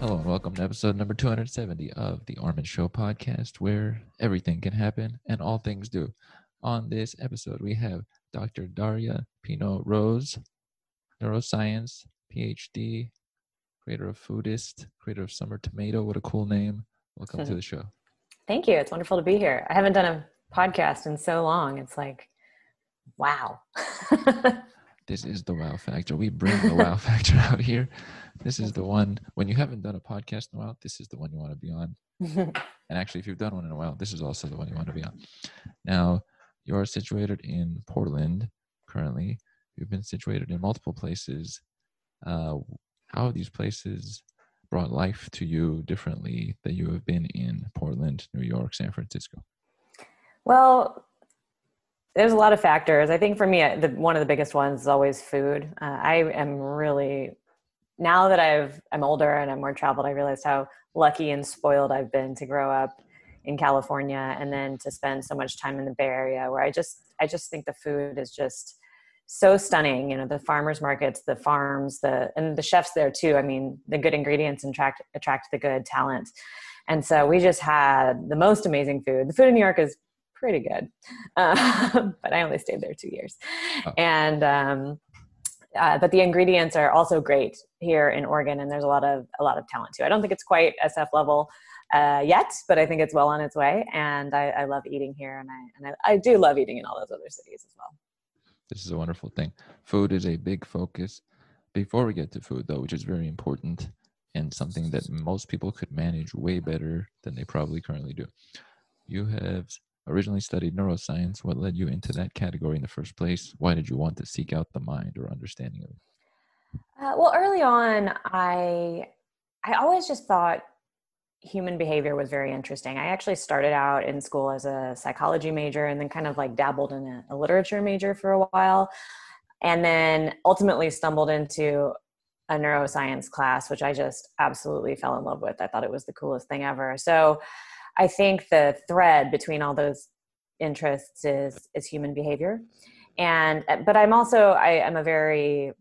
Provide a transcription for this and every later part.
Hello and welcome to episode number 270 of the Armen Show podcast, where everything can happen and all things do. On this episode, we have Dr. Darya Pino Rose, neuroscience, PhD, creator of Foodist, creator of Summer Tomato. What a cool name. Welcome to the show. Thank you. It's wonderful to be here. I haven't done a podcast in so long. It's like, wow. this is the wow factor. We bring the wow factor out here. This is the one when you haven't done a podcast in a while, this is the one you want to be on. and actually, if you've done one in a while, this is also the one you want to be on. Now, you're situated in Portland currently. You've been situated in multiple places. Uh, how have these places brought life to you differently that you have been in Portland, New York, San Francisco? Well, there's a lot of factors. I think for me, the, one of the biggest ones is always food. Uh, I am really now that I've I'm older and I'm more traveled. I realized how lucky and spoiled I've been to grow up in California and then to spend so much time in the Bay Area, where I just I just think the food is just so stunning. You know, the farmers markets, the farms, the and the chefs there too. I mean, the good ingredients attract attract the good talent. And so we just had the most amazing food. The food in New York is pretty good, uh, but I only stayed there two years. Oh. And um, uh, but the ingredients are also great here in Oregon, and there's a lot of a lot of talent too. I don't think it's quite SF level uh, yet, but I think it's well on its way. And I, I love eating here, and I and I, I do love eating in all those other cities as well. This is a wonderful thing. Food is a big focus. Before we get to food, though, which is very important and something that most people could manage way better than they probably currently do, you have originally studied neuroscience. What led you into that category in the first place? Why did you want to seek out the mind or understanding of it? Uh, well, early on, I I always just thought human behavior was very interesting. I actually started out in school as a psychology major and then kind of like dabbled in a, a literature major for a while, and then ultimately stumbled into a neuroscience class, which I just absolutely fell in love with. I thought it was the coolest thing ever. So I think the thread between all those interests is is human behavior, and but I'm also I am a very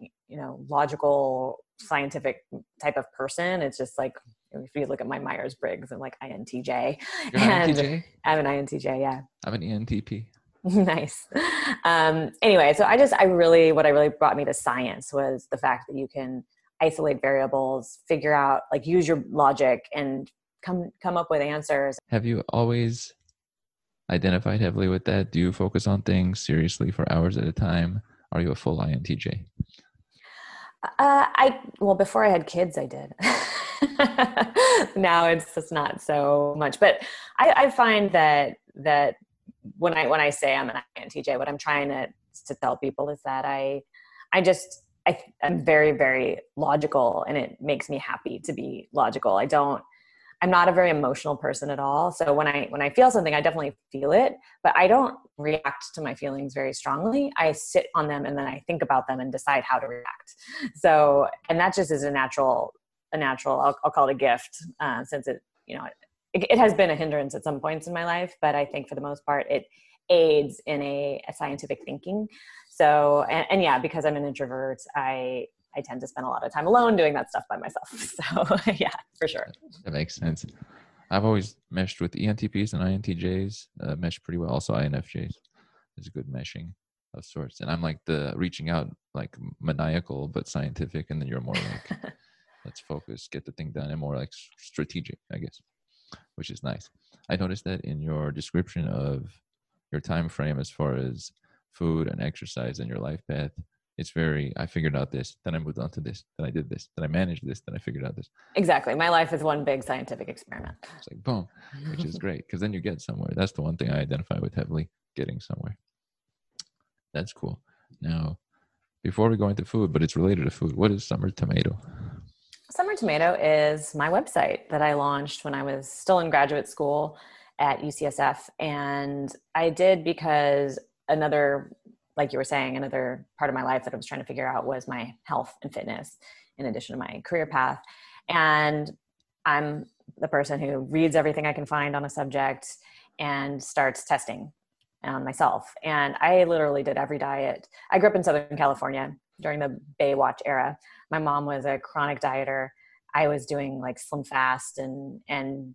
you know logical scientific type of person. It's just like if you look at my Myers Briggs, I'm like INTJ. You're and INTJ? I'm an INTJ, yeah. I'm an ENTP. nice. Um, anyway, so I just I really what I really brought me to science was the fact that you can isolate variables, figure out like use your logic and come come up with answers. Have you always identified heavily with that? Do you focus on things seriously for hours at a time? Are you a full intj uh, i well before i had kids i did. Now it's just not so much. But I, I find that that when i when i say i'm an intj what i'm trying to to tell people is that i i just I, i'm very very logical and it makes me happy to be logical. I don't I'm not a very emotional person at all. So when I when I feel something, I definitely feel it, but I don't react to my feelings very strongly. I sit on them and then I think about them and decide how to react. So and that just is a natural a natural I'll, I'll call it a gift uh, since it you know it, it, has been a hindrance at some points in my life, but I think for the most part it aids in a, a scientific thinking. So and, and yeah, because I'm an introvert, I I tend to spend a lot of time alone doing that stuff by myself. So yeah, for sure. That makes sense. I've always meshed with ENTPs and INTJs, uh, mesh pretty well. Also INFJs is a good meshing of sorts. And I'm like the reaching out, like maniacal but scientific, and then you're more like let's focus, get the thing done, and more like strategic, I guess, which is nice. I noticed that in your description of your time frame as far as food and exercise and your life path it's very i figured out this then i moved on to this then i did this then i managed this then i figured out this. Exactly. My life is one big scientific experiment. It's like boom which is great because then you get somewhere. That's the one thing i identify with heavily getting somewhere. That's cool. Now before we go into food but it's related to food what is summer tomato? Summer tomato is my website that i launched when i was still in graduate school at ucsf and i did because another like you were saying, another part of my life that I was trying to figure out was my health and fitness in addition to my career path. And I'm the person who reads everything I can find on a subject and starts testing on myself. And I literally did every diet. I grew up in Southern California during the Baywatch era. My mom was a chronic dieter. I was doing like slim fast and and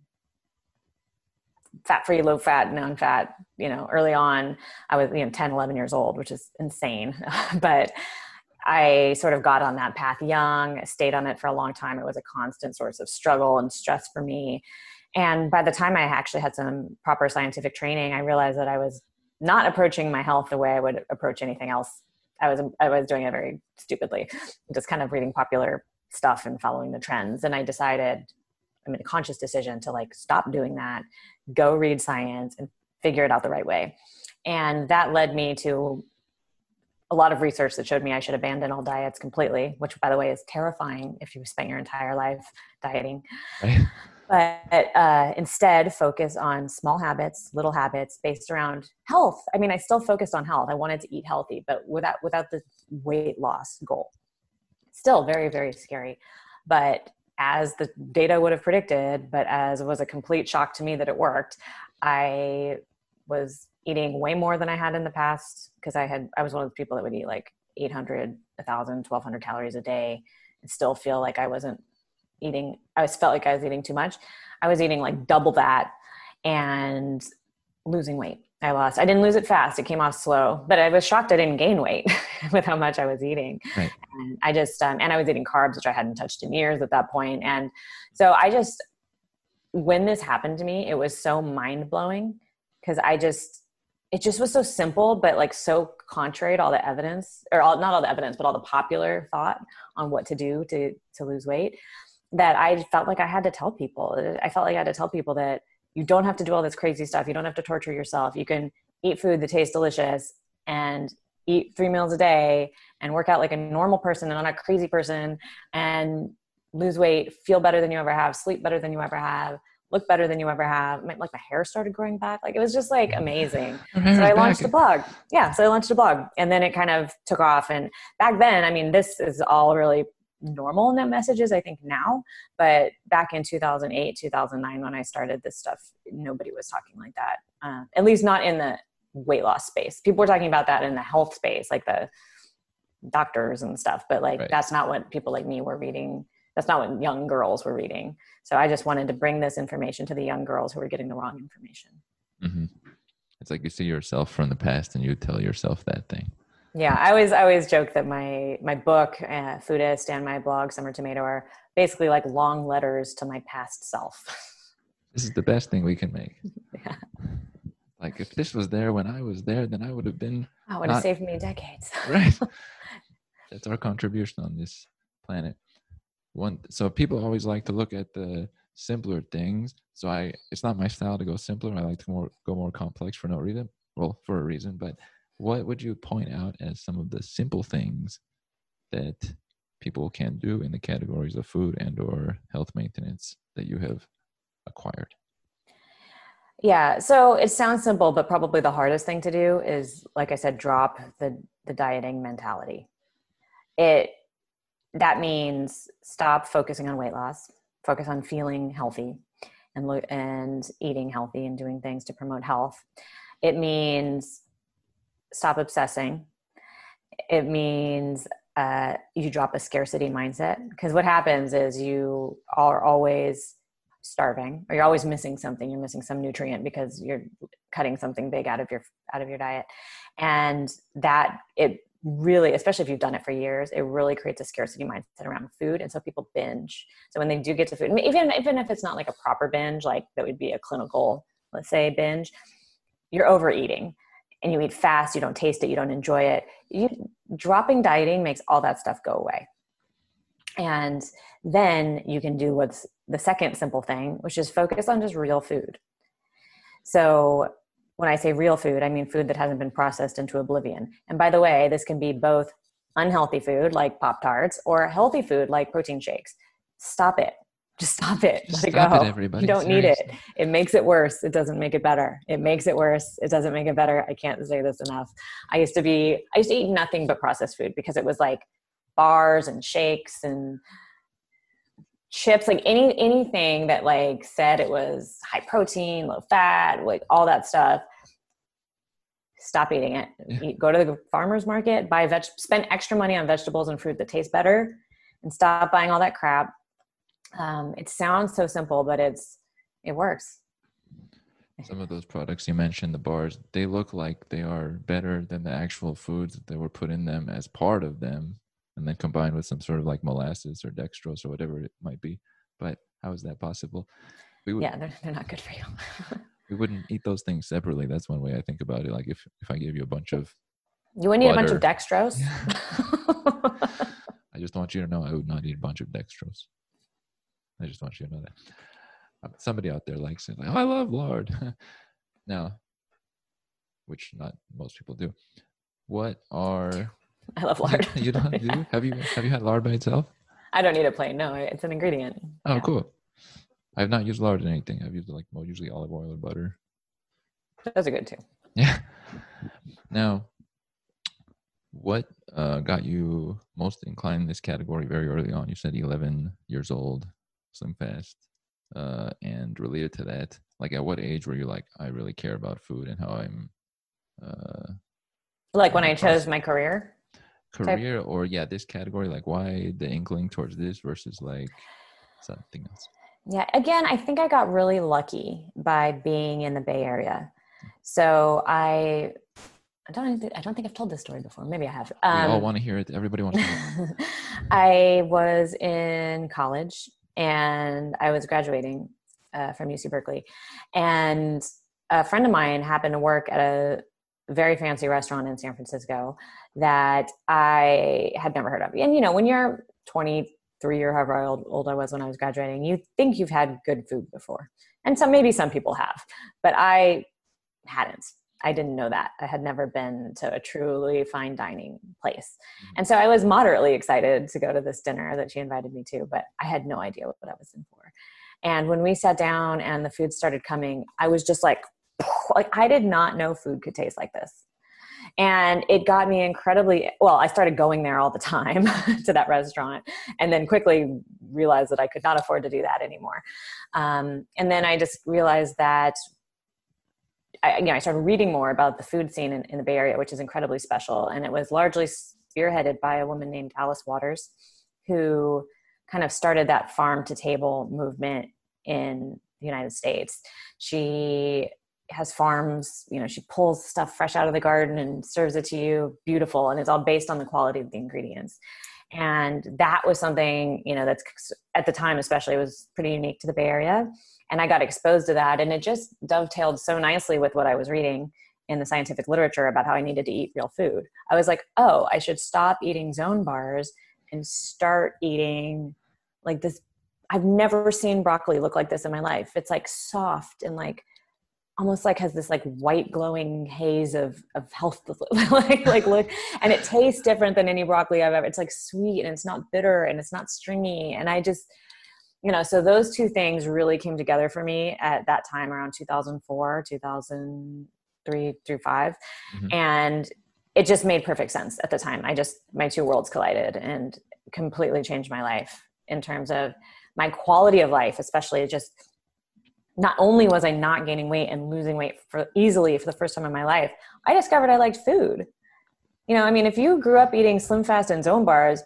fat free, low fat, non fat. You know, early on, I was you know 10, 11 years old, which is insane, but. I sort of got on that path young, stayed on it for a long time. It was a constant source of struggle and stress for me. And by the time I actually had some proper scientific training, I realized that I was not approaching my health the way I would approach anything else. I was I was doing it very stupidly, just kind of reading popular stuff and following the trends. And I decided I made a conscious decision to like stop doing that, go read science and figure it out the right way. And that led me to a lot of research that showed me I should abandon all diets completely, which by the way is terrifying if you spent your entire life dieting. Right. But uh, instead, focus on small habits, little habits based around health. I mean, I still focused on health. I wanted to eat healthy, but without without the weight loss goal still very, very scary. But as the data would have predicted, but as it was a complete shock to me that it worked, I was eating way more than I had in the past because I had I was one of the people that would eat like 800, 1000, 1200 calories a day and still feel like I wasn't eating I was felt like I was eating too much. I was eating like double that and losing weight. I lost. I didn't lose it fast. It came off slow, but I was shocked I didn't gain weight with how much I was eating. Right. And I just, um, and I was eating carbs, which I hadn't touched in years at that point. And so I just, when this happened to me, it was so mind blowing because I just, it just was so simple, but like so contrary to all the evidence, or all, not all the evidence, but all the popular thought on what to do to to lose weight. That I felt like I had to tell people. I felt like I had to tell people that you don't have to do all this crazy stuff. You don't have to torture yourself. You can eat food that tastes delicious and eat three meals a day and work out like a normal person and not a crazy person and lose weight, feel better than you ever have, sleep better than you ever have, look better than you ever have. Like my hair started growing back. Like it was just like amazing. Mm-hmm. so I launched a blog. Yeah. So I launched a blog and then it kind of took off. And back then, I mean, this is all really normal net messages i think now but back in 2008 2009 when i started this stuff nobody was talking like that uh, at least not in the weight loss space. People were talking about that in the health space like the doctors and stuff but like right. that's not what people like me were reading. That's not what young girls were reading. So i just wanted to bring this information to the young girls who were getting the wrong information. Mm-hmm. it's like you see yourself from the past and you tell yourself that thing yeah, I always I always joke that my my book, uh, Foodist, and my blog, Summer Tomato, are basically like long letters to my past self. This is the best thing we can make. yeah. Like if this was there when I was there, then I would have been. I would have saved me decades. right. That's our contribution on this planet. One. So people always like to look at the simpler things. So I, it's not my style to go simpler. I like to more go more complex for no reason. Well, for a reason, but what would you point out as some of the simple things that people can do in the categories of food and or health maintenance that you have acquired? Yeah so it sounds simple but probably the hardest thing to do is like i said drop the the dieting mentality. It that means stop focusing on weight loss focus on feeling healthy and and eating healthy and doing things to promote health. It means stop obsessing. It means uh, you drop a scarcity mindset because what happens is you are always starving or you're always missing something. You're missing some nutrient because you're cutting something big out of your out of your diet. And that it really especially if you've done it for years it really creates a scarcity mindset around food. And so people binge. So when they do get to food even even if it's not like a proper binge like that would be a clinical let's say binge you're overeating and you eat fast, you don't taste it, you don't enjoy it. You dropping dieting makes all that stuff go away. And then you can do what's the second simple thing, which is focus on just real food. So when I say real food, I mean food that hasn't been processed into oblivion. And by the way, this can be both unhealthy food like Pop Tarts or healthy food like protein shakes. Stop it just stop it. Let it go it, everybody. you don't Seriously. need it. It makes it worse. It doesn't make it better. It makes it worse. It doesn't make it better. I can't say this enough. I used to be i used to eat nothing but processed food because it was like bars and shakes and chips like any anything that like said it was high protein low fat like all that stuff. Stop eating it. Yeah. go to the farmers market buy veg spend extra money on vegetables and fruit that taste better and stop buying all that crap Um, it sounds so simple, but it's it works. Some of those products you mentioned, the bars, they look like they are better than the actual foods that were put in them as part of them, and then combined with some sort of like molasses or dextrose or whatever it might be. But how is that possible? We would, yeah, they're, they're not good for you. we wouldn't eat those things separately. That's one way I think about it. Like if if I gave you a bunch of you wouldn't butter, eat a bunch of dextrose. I just want you to know I would not eat a bunch of dextrose. I just want you to know that. Uh, somebody out there likes it. Like, oh, I love lard. now, which not most people do. What are I love lard. you don't do have you have you had lard by itself? I don't need it plain. No, it's an ingredient. Oh, yeah. cool. I've not used lard in anything. I've used like well, usually olive oil or butter. Those are good too. Yeah. Now, what uh, got you most inclined in this category very early on? You said 11 years old, slim fast, uh, and related to that, like at what age were you like, I really care about food and how I'm. Uh, like when I chose my career. Career type? or yeah, this category. Like why the inkling towards this versus like something else. Yeah, again, I think I got really lucky by being in the Bay Area. So I I don't I don't think I've told this story before. Maybe I have. Um, we all want to hear it. Everybody wants to hear it. I was in college and I was graduating uh, from UC Berkeley, and a friend of mine happened to work at a very fancy restaurant in San Francisco that I had never heard of. And you know, when you're 23 or however old, old I was when I was graduating, you think you've had good food before, and some maybe some people have, but I hadn't. I didn't know that. I had never been to a truly fine dining place. And so I was moderately excited to go to this dinner that she invited me to, but I had no idea what I was in for. And when we sat down and the food started coming, I was just like, like I did not know food could taste like this. And it got me incredibly well. I started going there all the time to that restaurant, and then quickly realized that I could not afford to do that anymore. Um, and then I just realized that I, you know, I started reading more about the food scene in, in the Bay Area, which is incredibly special. And it was largely spearheaded by a woman named Alice Waters, who kind of started that farm to table movement in the United States. She has farms, you know, she pulls stuff fresh out of the garden and serves it to you beautiful. And it's all based on the quality of the ingredients. And that was something, you know, that's at the time, especially, was pretty unique to the Bay Area and I got exposed to that. And it just dovetailed so nicely with what I was reading in the scientific literature about how I needed to eat real food. I was like, oh, I should stop eating zone bars and start eating like this. I've never seen broccoli look like this in my life. It's like soft and like almost like has this like white glowing haze of of health like like look and it tastes different than any broccoli I've ever it's like sweet and it's not bitter and it's not stringy and I just you know so those two things really came together for me at that time around 2004 2003 through 5 mm-hmm. and it just made perfect sense at the time i just my two worlds collided and completely changed my life in terms of my quality of life especially just not only was i not gaining weight and losing weight for easily for the first time in my life i discovered i liked food you know i mean if you grew up eating slim fast and zone bars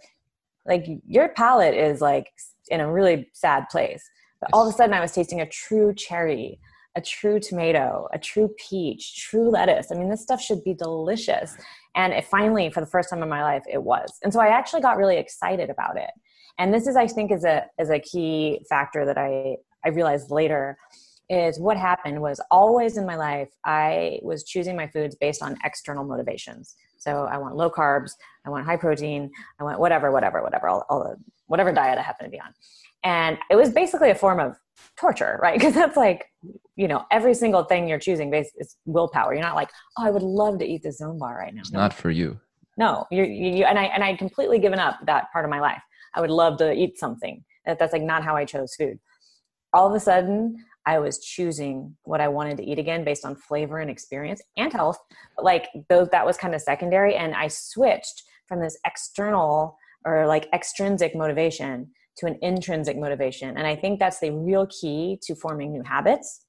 like your palate is like in a really sad place. But all of a sudden, I was tasting a true cherry, a true tomato, a true peach, true lettuce. I mean, this stuff should be delicious. And it finally, for the first time in my life, it was. And so I actually got really excited about it. And this is, I think, is a is a key factor that I I realized later is what happened was always in my life I was choosing my foods based on external motivations. So I want low carbs, I want high protein, I want whatever, whatever, whatever, all, all the whatever diet I happen to be on. And it was basically a form of torture, right? Because that's like, you know, every single thing you're choosing based is willpower. You're not like, oh, I would love to eat the zone bar right now. It's no. not for you. No, you, you, and I and I had completely given up that part of my life. I would love to eat something. That, that's like not how I chose food. All of a sudden, I was choosing what I wanted to eat again based on flavor and experience and health. But like those, that was kind of secondary, and I switched from this external or like extrinsic motivation to an intrinsic motivation. And I think that's the real key to forming new habits.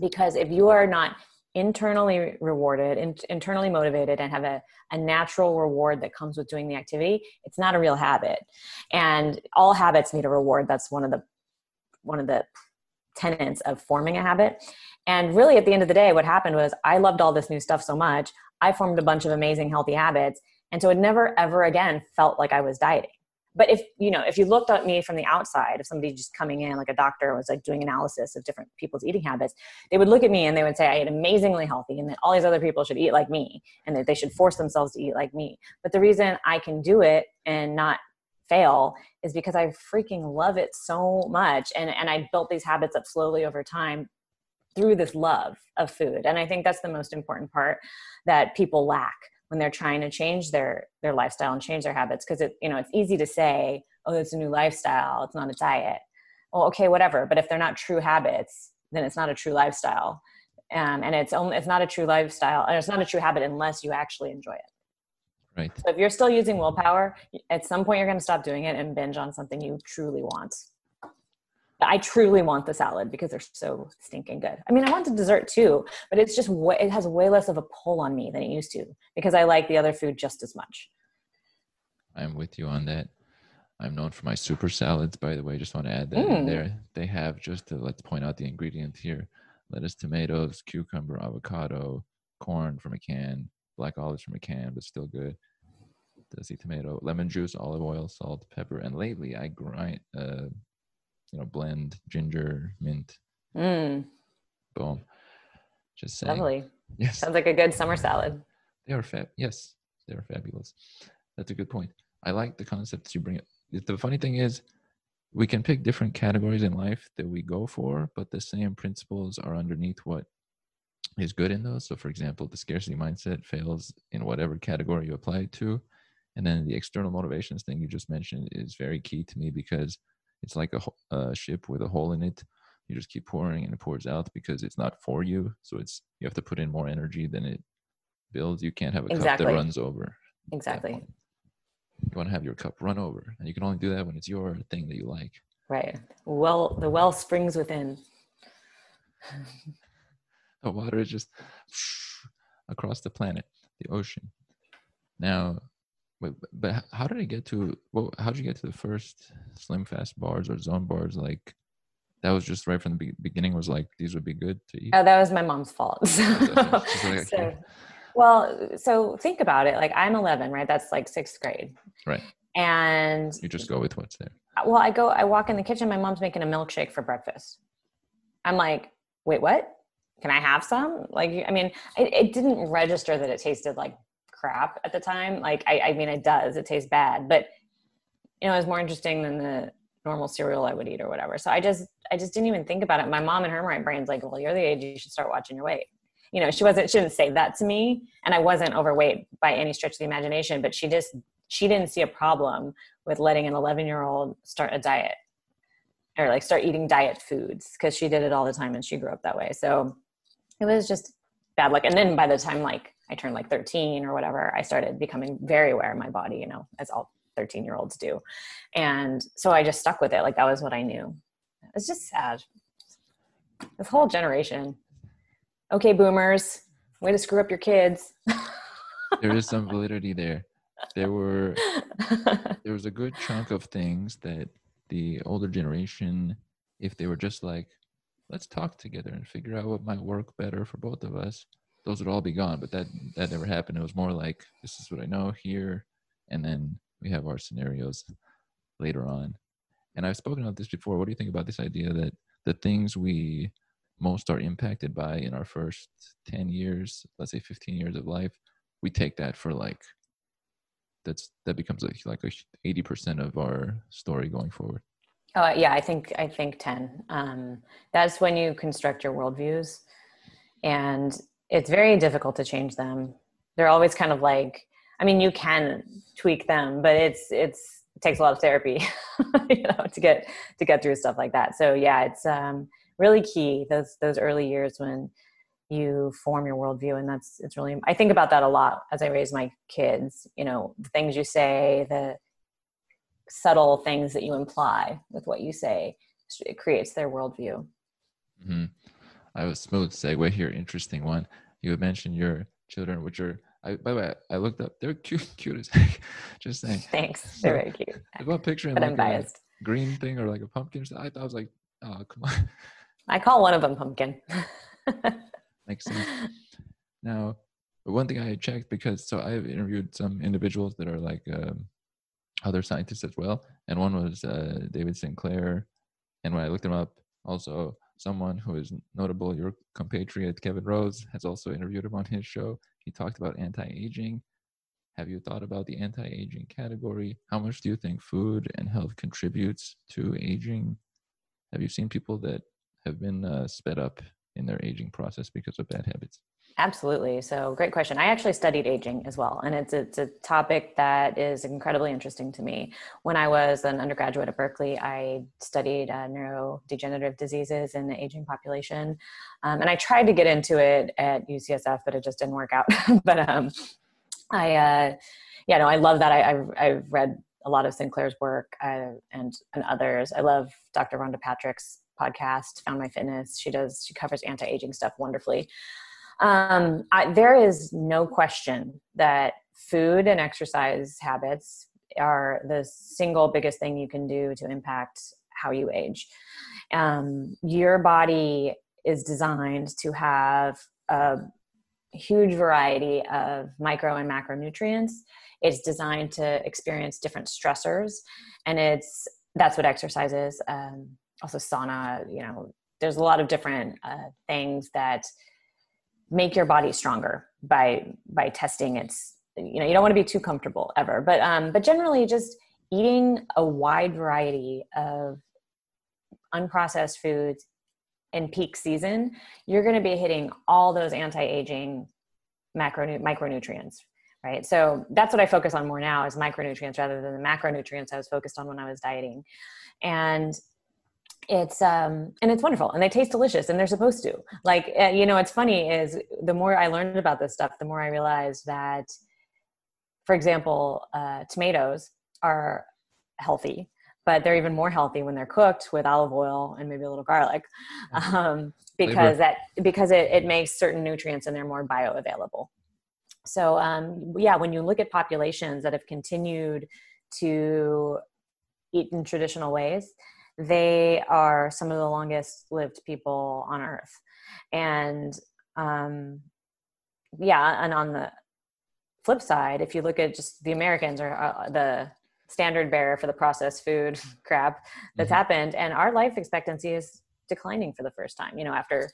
Because if you are not internally rewarded in, internally motivated and have a, a natural reward that comes with doing the activity it's not a real habit and all habits need a reward that's one of the one of the tenets of forming a habit. And really at the end of the day what happened was i loved all this new stuff so much i formed a bunch of amazing healthy habits. And so it never ever again felt like i was dieting. But if you know if you looked at me from the outside if somebody just coming in like a doctor was like doing analysis of different people's eating habits they would look at me and they would say i eat amazingly healthy and that all these other people should eat like me and that they should force themselves to eat like me. But the reason i can do it and not fail is because i freaking love it so much. And and i built these habits up slowly over time through this love of food. And i think that's the most important part that people lack when they're trying to change their their lifestyle and change their habits. Because it you know it's easy to say oh it's a new lifestyle. It's not a diet. Well okay whatever. But if they're not true habits then it's not a true lifestyle. Um, and it's only it's not a true lifestyle and it's not a true habit unless you actually enjoy it right so if you're still using willpower at some point you're going to stop doing it and binge on something you truly want I truly want the salad because they're so stinking good. I mean, I want the dessert too, but it's just way, it has way less of a pull on me than it used to because I like the other food just as much. I'm with you on that. I'm known for my super salads, by the way. Just want to add that mm. there. They have just to let's point out the ingredients here: lettuce, tomatoes, cucumber, avocado, corn from a can, black olives from a can, but still good. Desi tomato, lemon juice, olive oil, salt, pepper, and lately I grind uh, you know, blend ginger, mint. Mm. Boom. Just saying. Lovely. Yes. Sounds like a good summer salad. They are fab. Yes, they are fabulous. That's a good point. I like the concepts you bring. Up. The funny thing is, we can pick different categories in life that we go for, but the same principles are underneath what is good in those. So, for example, the scarcity mindset fails in whatever category you apply it to. And then the external motivations thing you just mentioned is very key to me because it's like a, a ship with a hole in it. You just keep pouring and it pours out because it's not for you. So it's you have to put in more energy than it builds. You can't have a exactly. cup that runs over exactly. you want to have your cup run over and you can only do that when it's your thing that you like. Right. Well the well springs within the water is just across the planet the ocean now Wait, but how did I get to? Well, how did you get to the first Slim Fast bars or Zone bars? Like that was just right from the beginning. Was like these would be good to eat. Oh, that was my mom's fault. Oh, so, like, so, well, so think about it. Like I'm 11, right? That's like sixth grade. Right. And you just go with what's there. Uh, well, I go. I walk in the kitchen. My mom's making a milkshake for breakfast. I'm like, wait, what? Can I have some? Like, I mean, it, it didn't register that it tasted like crap at the time. Like, I, I mean, it does. It tastes bad, but you know, it was more interesting than the normal cereal I would eat or whatever. So I just, I just didn't even think about it. My mom and her brain's like, well, you're the age you should start watching your weight. You know, she wasn't, she didn't say that to me, and I wasn't overweight by any stretch of the imagination. But she just, she didn't see a problem with letting an 11 year old start a diet or like start eating diet foods because she did it all the time and she grew up that way. So it was just bad luck. And then by the time like I turned like 13 or whatever, I started becoming very aware of my body, you know, as all 13 year olds do. And so I just stuck with it. Like that was what I knew. It's just sad. This whole generation. Okay, boomers, way to screw up your kids. there is some validity there. There were there was a good chunk of things that the older generation, if they were just like, let's talk together and figure out what might work better for both of us, those would all be gone. But that that never happened. It was more like this is what I know here, and then we have our scenarios later on. And I've spoken about this before. What do you think about this idea that the things we most are impacted by in our first 10 years, let's say 15 years of life, we take that for like that's that becomes like like a 80% of our story going forward. Oh yeah, I think I think 10. Um, that's when you construct your worldviews. And it's very difficult to change them. They're always kind of like, I mean, you can tweak them, but it's it's it takes a lot of therapy, you know, to get to get through stuff like that. So yeah, it's um, really key those those early years when you form your worldview, and that's it's really. I think about that a lot as I raise my kids. You know, the things you say, the subtle things that you imply with what you say, it creates their worldview. Mm-hmm. I have a smooth segue here. Interesting one. you would mention your children, which are I, by the way, I looked up. They're cute, cute as heck. Just saying. Thanks. They're very cute. If picture but like I'm biased. a green thing or like a pumpkin, I thought I was like, oh come on. I call one of them pumpkin. Makes sense. Now, one thing I checked because so I've interviewed some individuals that are like um, other scientists as well, and one was uh, David Sinclair, and when I looked him up, also someone who is notable, your compatriot Kevin Rose has also interviewed him on his show. He talked about anti-aging. Have you thought about the anti-aging category? How much do you think food and health contributes to aging? Have you seen people that have been uh, sped up in their aging process because of bad habits? Absolutely. So, great question. I actually studied aging as well, and it's it's a topic that is incredibly interesting to me. When I was an undergraduate at Berkeley, I studied uh, neurodegenerative diseases in the aging population, um, and I tried to get into it at UCSF, but it just didn't work out. but um, I, uh, yeah, no, I love that. I, I've, I've read a lot of Sinclair's work uh, and and others. I love Dr. Rhonda Patrick's podcast, Found My Fitness. She does she covers anti aging stuff wonderfully. Um, I, there is no question that food and exercise habits are the single biggest thing you can do to impact how you age. Um, your body is designed to have a huge variety of micro and macronutrients. It's designed to experience different stressors, and it's that's what exercise is. Um, also, sauna. You know, there's a lot of different uh, things that make your body stronger by by testing its you know you don't want to be too comfortable ever but um but generally just eating a wide variety of unprocessed foods in peak season you're going to be hitting all those anti-aging macro micronutrients right? So that's what i focus on more now is micronutrients rather than the macronutrients i was focused on when i was dieting. And it's um and it's wonderful and they taste delicious and they're supposed to. Like uh, you know what's funny is the more i learned about this stuff the more i realized that for example uh, tomatoes are healthy but they're even more healthy when they're cooked with olive oil and maybe a little garlic um, because that because it, it makes certain nutrients and they're more bioavailable. So um, yeah when you look at populations that have continued to eat in traditional ways they are some of the longest lived people on earth. And um, yeah and on the flip side if you look at just the americans or uh, the standard bearer for the processed food crap that's mm-hmm. happened and our life expectancy is declining for the first time you know after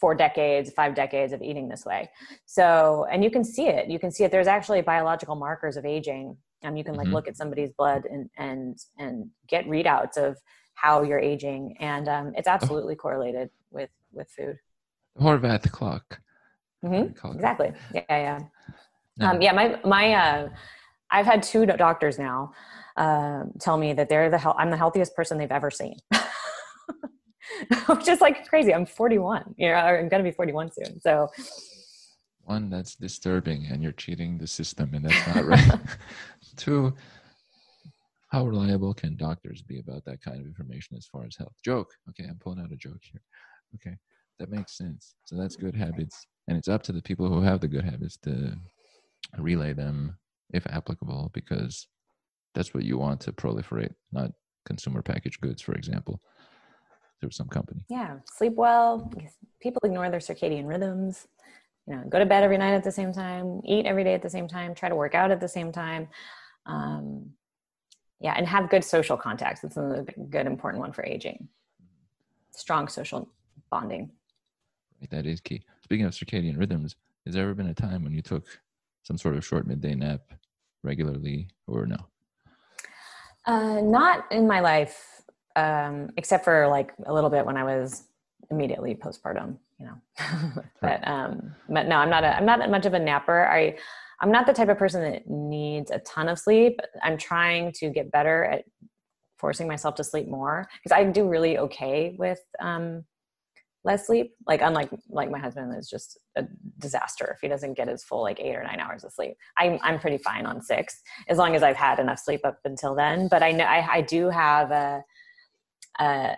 four decades five decades of eating this way. So and you can see it. You can see it. There's actually biological markers of aging. Um, you can like mm-hmm. look at somebody's blood and and and get readouts of how you're aging, and um, it's absolutely correlated with with food. Horvath clock. Mm-hmm. Exactly. Yeah, yeah. No. Um, yeah, my my uh, I've had two doctors now uh, tell me that they're the he- I'm the healthiest person they've ever seen. Which is like crazy. I'm 41. You know, I'm gonna be 41 soon. So one, that's disturbing, and you're cheating the system, and that's not right. Two, how reliable can doctors be about that kind of information as far as health? Joke. Okay, I'm pulling out a joke here. Okay, that makes sense. So that's good habits. And it's up to the people who have the good habits to relay them if applicable, because that's what you want to proliferate, not consumer packaged goods, for example, through some company. Yeah, sleep well. People ignore their circadian rhythms. You know, go to bed every night at the same time, eat every day at the same time, try to work out at the same time. Um, yeah and have good social contacts that's another good important one for aging. Strong social bonding. That is key. Speaking of circadian rhythms has there ever been a time when you took some sort of short midday nap regularly or no? Uh, not in my life um, except for like a little bit when i was immediately postpartum you know. But um but no i'm not a i'm not that much of a napper. I I'm not the type of person that needs a ton of sleep. I'm trying to get better at forcing myself to sleep more because I do really okay with um, less sleep. Like unlike like my husband is just a disaster if he doesn't get his full like eight or nine hours of sleep. I'm I'm pretty fine on six as long as I've had enough sleep up until then. But I know I, I do have a, a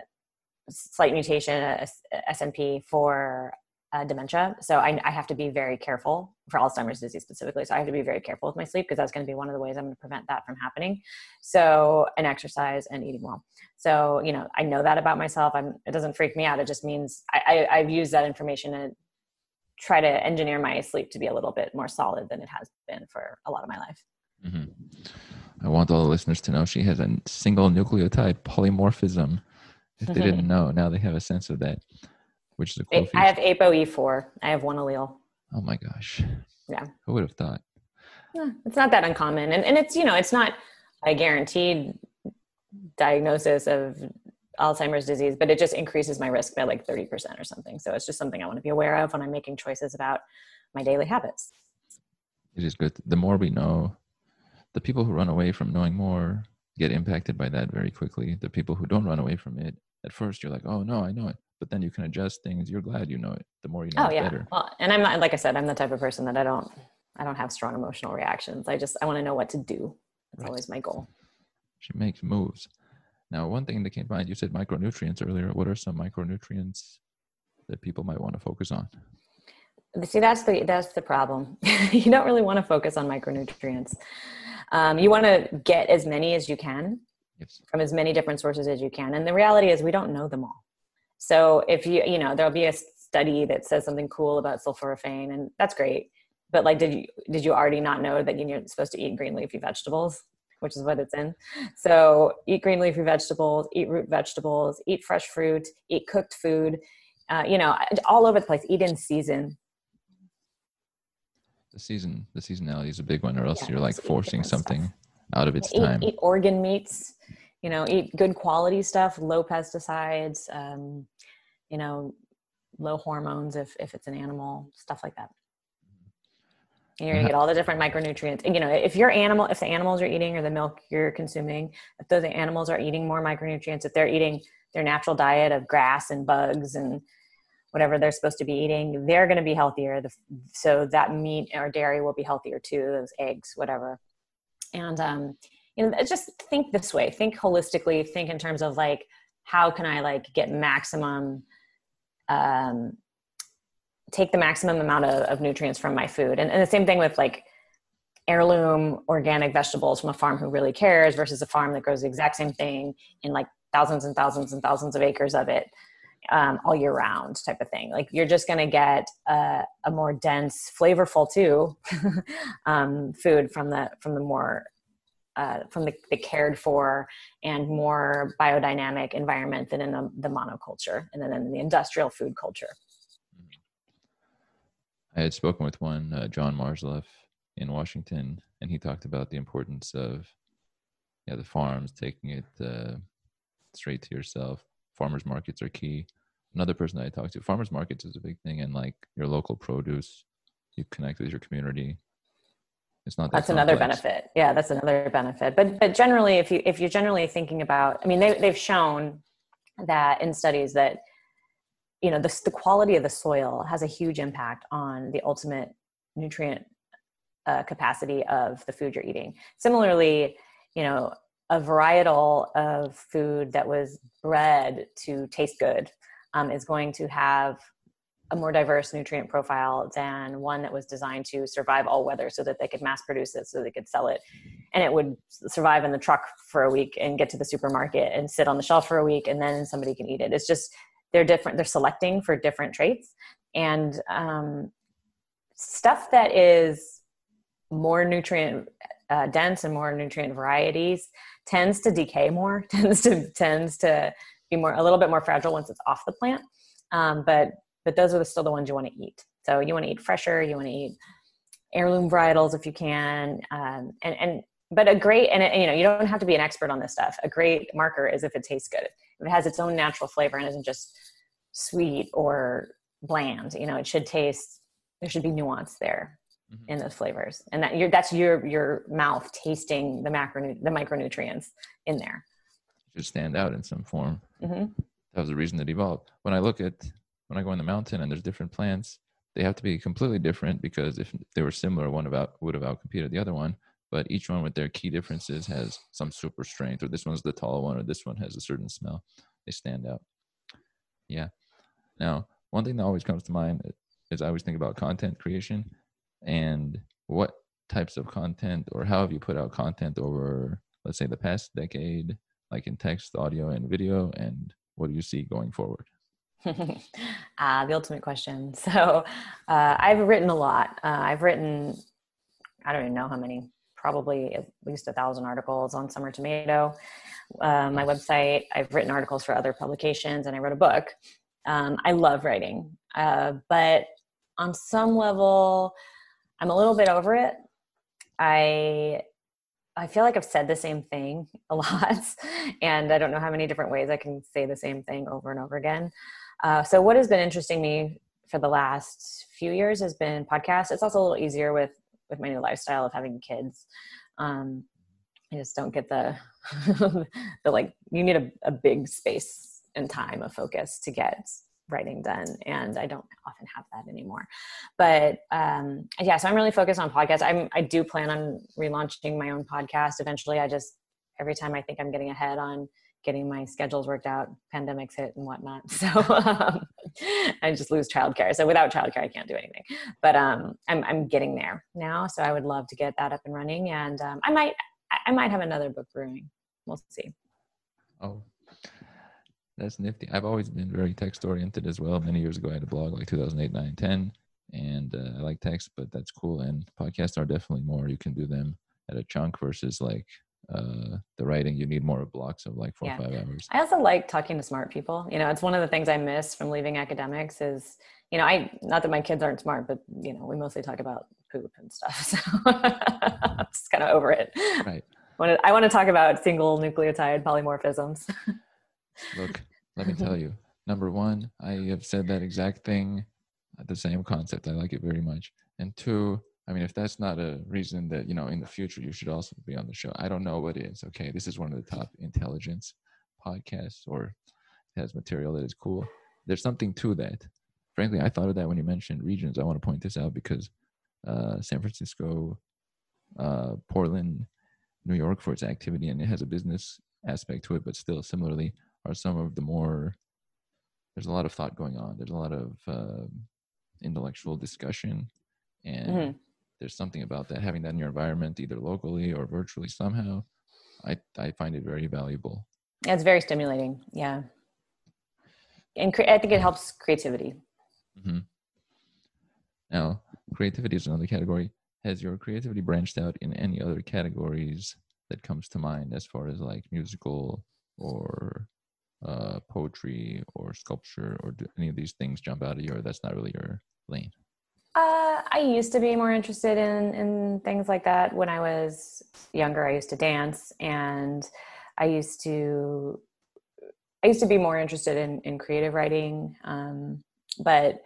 slight mutation, a, a SNP for uh, dementia. So I, I, have to be very careful for Alzheimer's disease specifically. So I have to be very careful with my sleep because that's going to be one of the ways I'm going to prevent that from happening. So, and exercise and eating well. So, you know, I know that about myself. I'm, it doesn't freak me out. It just means I, I, I've used that information and try to engineer my sleep to be a little bit more solid than it has been for a lot of my life. Mm-hmm. I want all the listeners to know she has a single nucleotide polymorphism. If they didn't know, now they have a sense of that which is a cool I have ApoE4. I have one allele. Oh my gosh. Yeah. Who would have thought? Yeah, it's not that uncommon. And, and it's, you know, it's not a guaranteed diagnosis of Alzheimer's disease, but it just increases my risk by like 30% or something. So it's just something I want to be aware of when I'm making choices about my daily habits. It is good. The more we know, the people who run away from knowing more get impacted by that very quickly. The people who don't run away from it, at first you're like, oh no, I know it but then you can adjust things. You're glad you know it. The more you know, oh yeah. Better. Well, and I'm not like I said, I'm the type of person that I don't, I don't have strong emotional reactions. I just I want to know what to do. That's right. always my goal. She makes moves. Now, one thing that came to mind, you said micronutrients earlier. What are some micronutrients that people might want to focus on? See, that's the that's the problem. you don't really want to focus on micronutrients. Um, you want to get as many as you can yes. from as many different sources as you can. And the reality is, we don't know them all. So if you, you know, there'll be a study that says something cool about sulforaphane and that's great. But like, did you, did you already not know that you're supposed to eat green leafy vegetables? Which is what it's in. So eat green leafy vegetables, eat root vegetables, eat fresh fruit, eat cooked food, uh, you know, all over the place. Eat in season. The season, the seasonality is a big one, or else yeah, you're like forcing something stuff. out of its eat, time. Eat organ meats you know eat good quality stuff low pesticides um, you know low hormones if if it's an animal stuff like that. And you're gonna get all the different micronutrients. You know if your animal if the animals you're eating or the milk you're consuming if those animals are eating more micronutrients if they're eating their natural diet of grass and bugs and whatever they're supposed to be eating they're going to be healthier. So that meat or dairy will be healthier too those eggs whatever. And um, you know just think this way think holistically think in terms of like how can i like get maximum um take the maximum amount of, of nutrients from my food? And, and the same thing with like heirloom organic vegetables from a farm who really cares versus a farm that grows the exact same thing in like thousands and thousands and thousands of acres of it um, all year round type of thing. Like you're just going to get a, a, more dense flavorful too um, food from the from the more uh, from the, the, cared for and more biodynamic environment than in the, the monoculture and then in the industrial food culture. I had spoken with one, uh, John Marzleff in Washington, and he talked about the importance of yeah, the farms taking it uh, straight to yourself. Farmers markets are key. Another person that I talked to, farmers markets is a big thing, and like your local produce, you connect with your community it's not that that's another benefit. Yeah that's another benefit. But but generally if you if you're generally thinking about i mean they, they've shown that in studies that you know the, the quality of the soil has a huge impact on the ultimate nutrient uh, capacity of the food you're eating. Similarly you know a varietal of food that was bred to taste good um, is going to have a more diverse nutrient profile than one that was designed to survive all weather so that they could mass produce it so they could sell it. And it would survive in the truck for a week and get to the supermarket and sit on the shelf for a week and then somebody can eat it. It's just they're different they're selecting for different traits. And um, stuff that is more nutrient uh, dense and more nutrient varieties tends to decay more tends to tends to be more a little bit more fragile once it's off the plant. Um, but but those are the, still the ones you want to eat. So you want to eat fresher, you want to eat heirloom varietals if you can, um, and and but a great and you know you don't have to be an expert on this stuff. A great marker is if it tastes good, if it has its own natural flavor and isn't just sweet or bland. You know, it should taste. There should be nuance there mm-hmm. in those flavors, and that your that's your your mouth tasting the macro the micronutrients in there. It should stand out in some form. Mm-hmm. That was the reason it evolved. When I look at when I go in the mountain and there's different plants, they have to be completely different because if they were similar, one about would have outcompeted the other one. But each one with their key differences has some super strength, or this one's the tall one, or this one has a certain smell. They stand out. Yeah. Now, one thing that always comes to mind, is I always think about content creation and what types of content or how have you put out content over, let's say, the past decade, like in text, audio, and video, and what do you see going forward? uh, the ultimate question. So, uh, I've written a lot. Uh, I've written, I don't even know how many, probably at least a thousand articles on Summer Tomato, uh, my website. I've written articles for other publications, and I wrote a book. Um, I love writing, uh, but on some level, I'm a little bit over it. I I feel like I've said the same thing a lot, and I don't know how many different ways I can say the same thing over and over again. Uh, so, what has been interesting me for the last few years has been podcasts. It's also a little easier with with my new lifestyle of having kids. Um, I just don't get the the like you need a, a big space and time of focus to get writing done and i don't often have that anymore but um yeah so i'm really focused on podcasts i'm i do plan on relaunching my own podcast eventually i just every time i think i'm getting ahead on getting my schedules worked out pandemics hit and whatnot so um, i just lose childcare so without childcare i can't do anything but um i'm, I'm getting there now so i would love to get that up and running and um, i might i might have another book brewing we'll see oh that's nifty. I've always been very text oriented as well. Many years ago, I had a blog like 2008, 9, 10, and uh, I like text, but that's cool. And podcasts are definitely more. You can do them at a chunk versus like uh, the writing. You need more blocks of like four yeah. or five hours. I also like talking to smart people. You know, it's one of the things I miss from leaving academics is, you know, I not that my kids aren't smart, but you know, we mostly talk about poop and stuff. So I'm just kind of over it. Right. I want to talk about single nucleotide polymorphisms. Look, let me tell you. Number one, I have said that exact thing, the same concept. I like it very much. And two, I mean, if that's not a reason that, you know, in the future you should also be on the show, I don't know what is. Okay. This is one of the top intelligence podcasts or has material that is cool. There's something to that. Frankly, I thought of that when you mentioned regions. I want to point this out because uh, San Francisco, uh, Portland, New York for its activity, and it has a business aspect to it, but still similarly are some of the more there's a lot of thought going on there's a lot of uh, intellectual discussion and mm-hmm. There's something about that having that in your environment either locally or virtually somehow i i find it very valuable. Yeah, it's very stimulating yeah. And cre- i think it helps creativity. Mm-hmm. now creativity is another category. Has your creativity branched out in any other categories that comes to mind as far as like musical or uh, poetry or sculpture or do any of these things jump out at you or that's not really your lane i used to be more interested in in things like that when i was younger i used to dance and i used to i used to be more interested in in creative writing um, but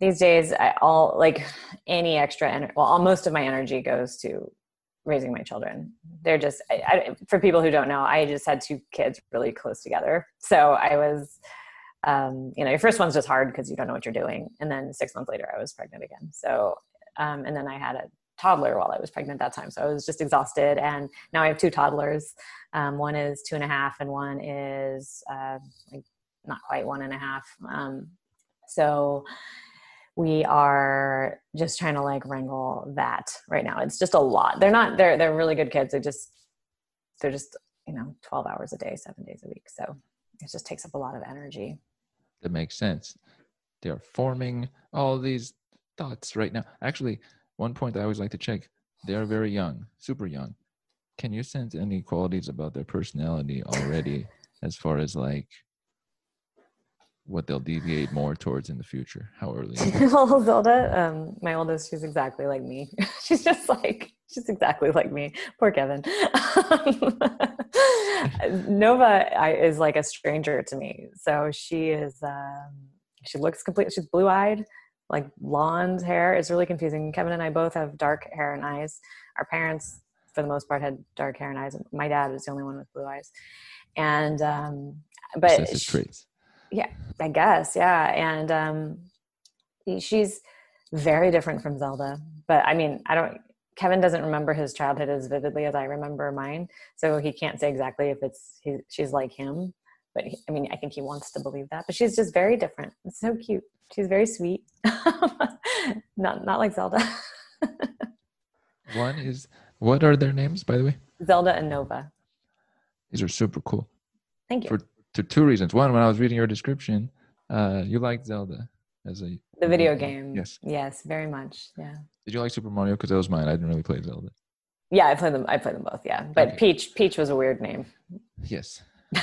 these days i all like any extra energy well all, most of my energy goes to raising my children. They're just, I, I, for people who don't know, I just had two kids really close together. So I was, um, you know, your first one's just hard because you don't know what you're doing. And then six months later, I was pregnant again. So, um, and then I had a toddler while I was pregnant that time. So I was just exhausted. And now I have two toddlers. Um, one is two and a half, and one is uh, like not quite one and a half. Um, so, we are just trying to like wrangle that right now. It's just a lot. They're not they're they're really good kids. They just they're just, you know, 12 hours a day, 7 days a week. So it just takes up a lot of energy. That makes sense. They're forming all these thoughts right now. Actually, one point I always like to check, they are very young, super young. Can you sense any qualities about their personality already as far as like what they'll deviate more towards in the future? How early? well, Zelda, um, my oldest, she's exactly like me. she's just like she's exactly like me. Poor Kevin. Nova I, is like a stranger to me. So she is. Um, she looks complete. She's blue eyed, like blonde hair. It's really confusing. Kevin and I both have dark hair and eyes. Our parents, for the most part, had dark hair and eyes. My dad is the only one with blue eyes. And um, but traits yeah i guess yeah and um she's very different from zelda but i mean i don't kevin doesn't remember his childhood as vividly as i remember mine so he can't say exactly if it's he, she's like him but he, I mean, I think he wants to believe that. But she's just very different. It's so cute. She's very sweet. not not like Zelda. One is what are their names, by the way? Zelda and Nova. These are super cool. Thank you. For to two reasons. One, when I was reading your description, uh, you liked Zelda as a the video game. Yes. Yes, very much. Yeah. Did you like Super Mario? Because that was mine. I didn't really play Zelda. Yeah, I played them. I played them both. Yeah, but Okay. Peach, Peach was a weird name. Yes.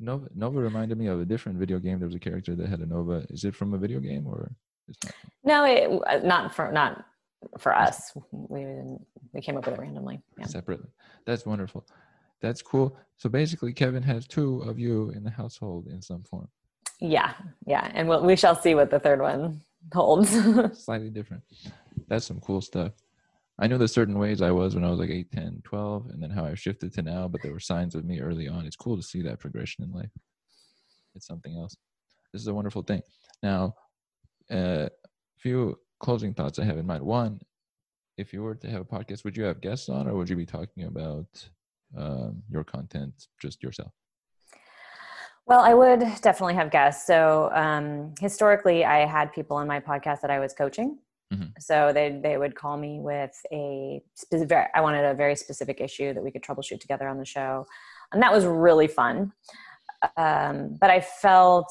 Nova Nova reminded me of a different video game. There was a character that had a Nova. Is it from a video game or no, it, uh, not for not for us. We didn't, we came up with it randomly. Yeah. separately? That's wonderful. That's cool. So basically, Kevin has two of you in the household in some form. Yeah, yeah, and we'll, we shall see what the third one holds. Slightly different. That's some cool stuff. I know the certain ways I was when I was like 8, 10, 12, and then how I've shifted to now, but there were signs of me early on. It's cool to see that progression in life. It's something else. This is a wonderful thing. Now, a few closing thoughts I have in mind. One, if you were to have a podcast, would you have guests on or would you be talking about um, your content just yourself? Well, I would definitely have guests. So um, historically, I had people on my podcast that I was coaching. Mhm. So they they would call me with a specific. I wanted a very specific issue that we could troubleshoot together on the show, and that was really fun. Um, but I felt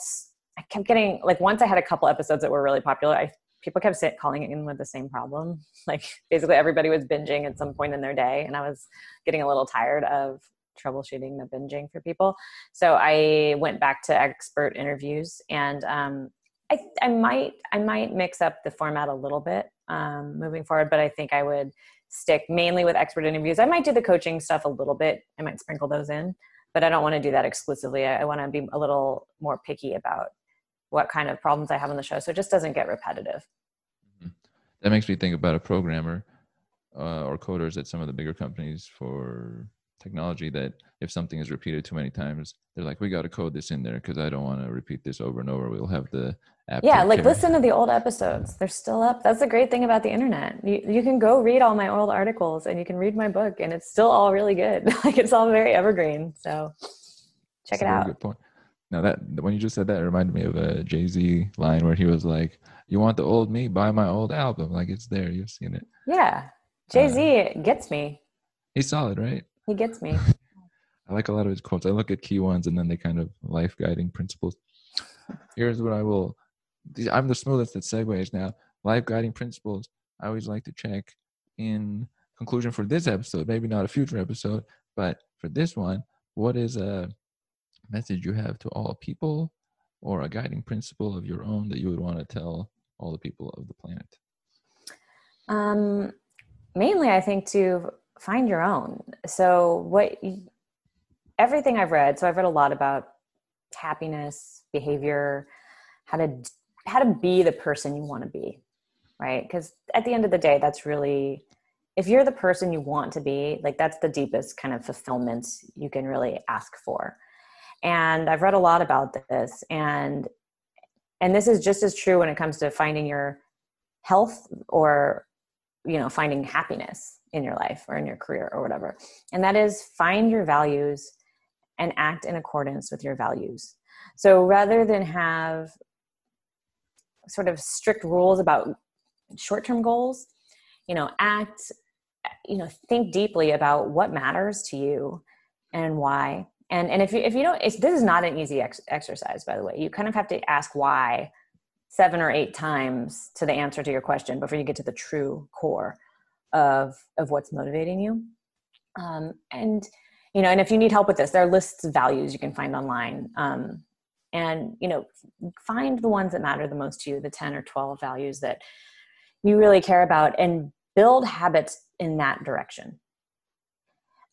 I kept getting like once I had a couple episodes that were really popular. I people kept sit, calling in with the same problem. Like basically everybody was binging at some point in their day, and I was getting a little tired of troubleshooting the binging for people. So I went back to expert interviews, and um, I, I might I might mix up the format a little bit um, moving forward, but I think I would stick mainly with expert interviews. I might do the coaching stuff a little bit. I might sprinkle those in, but I don't want to do that exclusively. I, I want to be a little more picky about what kind of problems I have on the show, so it just doesn't get repetitive. That makes me think about a programmer uh, or coders at some of the bigger companies for technology that if something is repeated too many times, they're like, we got to code this in there because I don't want to repeat this over and over. We'll have the app. Yeah, like care." listen to the old episodes. They're still up. That's the great thing about the internet. You, you can go read all my old articles and you can read my book and it's still all really good. like it's all very evergreen. So check That's it out. Good point. Now that when you just said that, it reminded me of a Jay Z line where he was like, "You want the old me? Buy my old album. Like it's there. You've seen it. Yeah. Jay Z uh, gets me. He's solid, right? He gets me. I like a lot of his quotes. I look at key ones and then they kind of life guiding principles. Here's what I will. I'm the smoothest at segues now. Life guiding principles. I always like to check in conclusion for this episode. Maybe not a future episode, but for this one, what is a message you have to all people, or a guiding principle of your own that you would want to tell all the people of the planet? Um, mainly, I think to find your own. So, what everything I've read. So, I've read a lot about happiness, behavior, how to how to be the person you want to be, right? Because at the end of the day, that's really if you're the person you want to be, like that's the deepest kind of fulfillment you can really ask for. And I've read a lot about this, and and this is just as true when it comes to finding your health or you know finding happiness in your life or in your career or whatever. And that is find your values and act in accordance with your values. So rather than have sort of strict rules about short-term goals you know act you know think deeply about what matters to you and why and and if you if you don't it's, this is not an easy ex- exercise by the way. You kind of have to ask why seven or eight times to the answer to your question before you get to the true core of of what's motivating you. Um, and you know and if you need help with this there are lists of values you can find online. Um, and you know find the ones that matter the most to you the 10 or 12 values that you really care about and build habits in that direction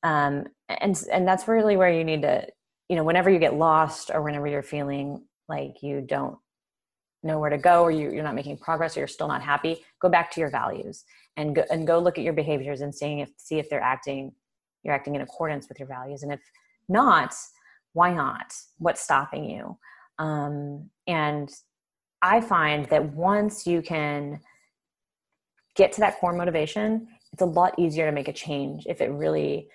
um, and and that's really where you need to you know whenever you get lost or whenever you're feeling like you don't know where to go or you, you're not making progress or you're still not happy go back to your values and go and go look at your behaviors and seeing if see if they're acting you're acting in accordance with your values. And if not why not? What's stopping you? Um, and i find that once you can get to that core motivation it's a lot easier to make a change if it really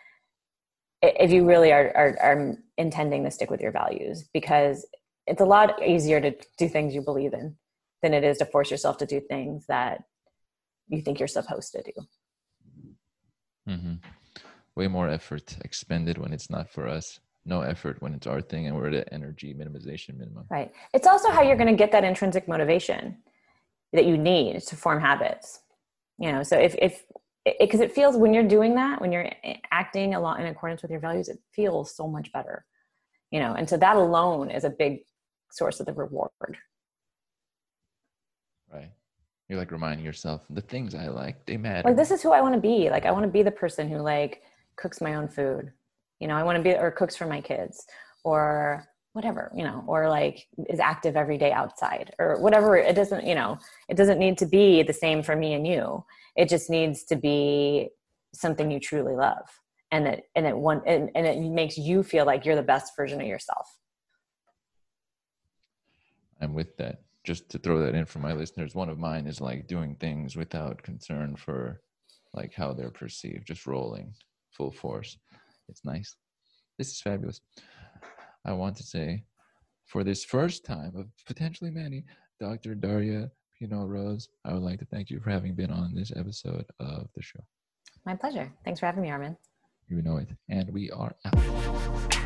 if you really are, are, are intending to stick with your values because it's a lot easier to do things you believe in than it is to force yourself to do things that you think you're supposed to do. Mm-hmm. Way more effort expended when it's not for us. No effort when it's our thing and we're at an energy minimization minimum. Right. It's also how you're going to get that intrinsic motivation that you need to form habits. You know, so if, if, because it, it, feels when you're doing that, when you're eh, acting a lot in accordance with your values, it feels so much better. You know, and so that alone is a big source of the reward. Right. You're like reminding yourself the things I like, they matter. Like this is who I want to be. Like I want to be the person who like cooks my own food. You know, I want to be or cooks for my kids or whatever, you know, or like is active every day outside or whatever. It doesn't, you know, it doesn't need to be the same for me and you. It just needs to be something you truly love. And it and it one and, and it makes you feel like you're the best version of yourself. I'm with that just to throw that in for my listeners, one of mine is like doing things without concern for like how they're perceived, just rolling full force. It's nice. This is fabulous. I want to say for this first time of potentially many, Dr. Darya Pino Rose, I would like to thank you for having been on this episode of the show. My pleasure. Thanks for having me, Armen. You know it. And we are out.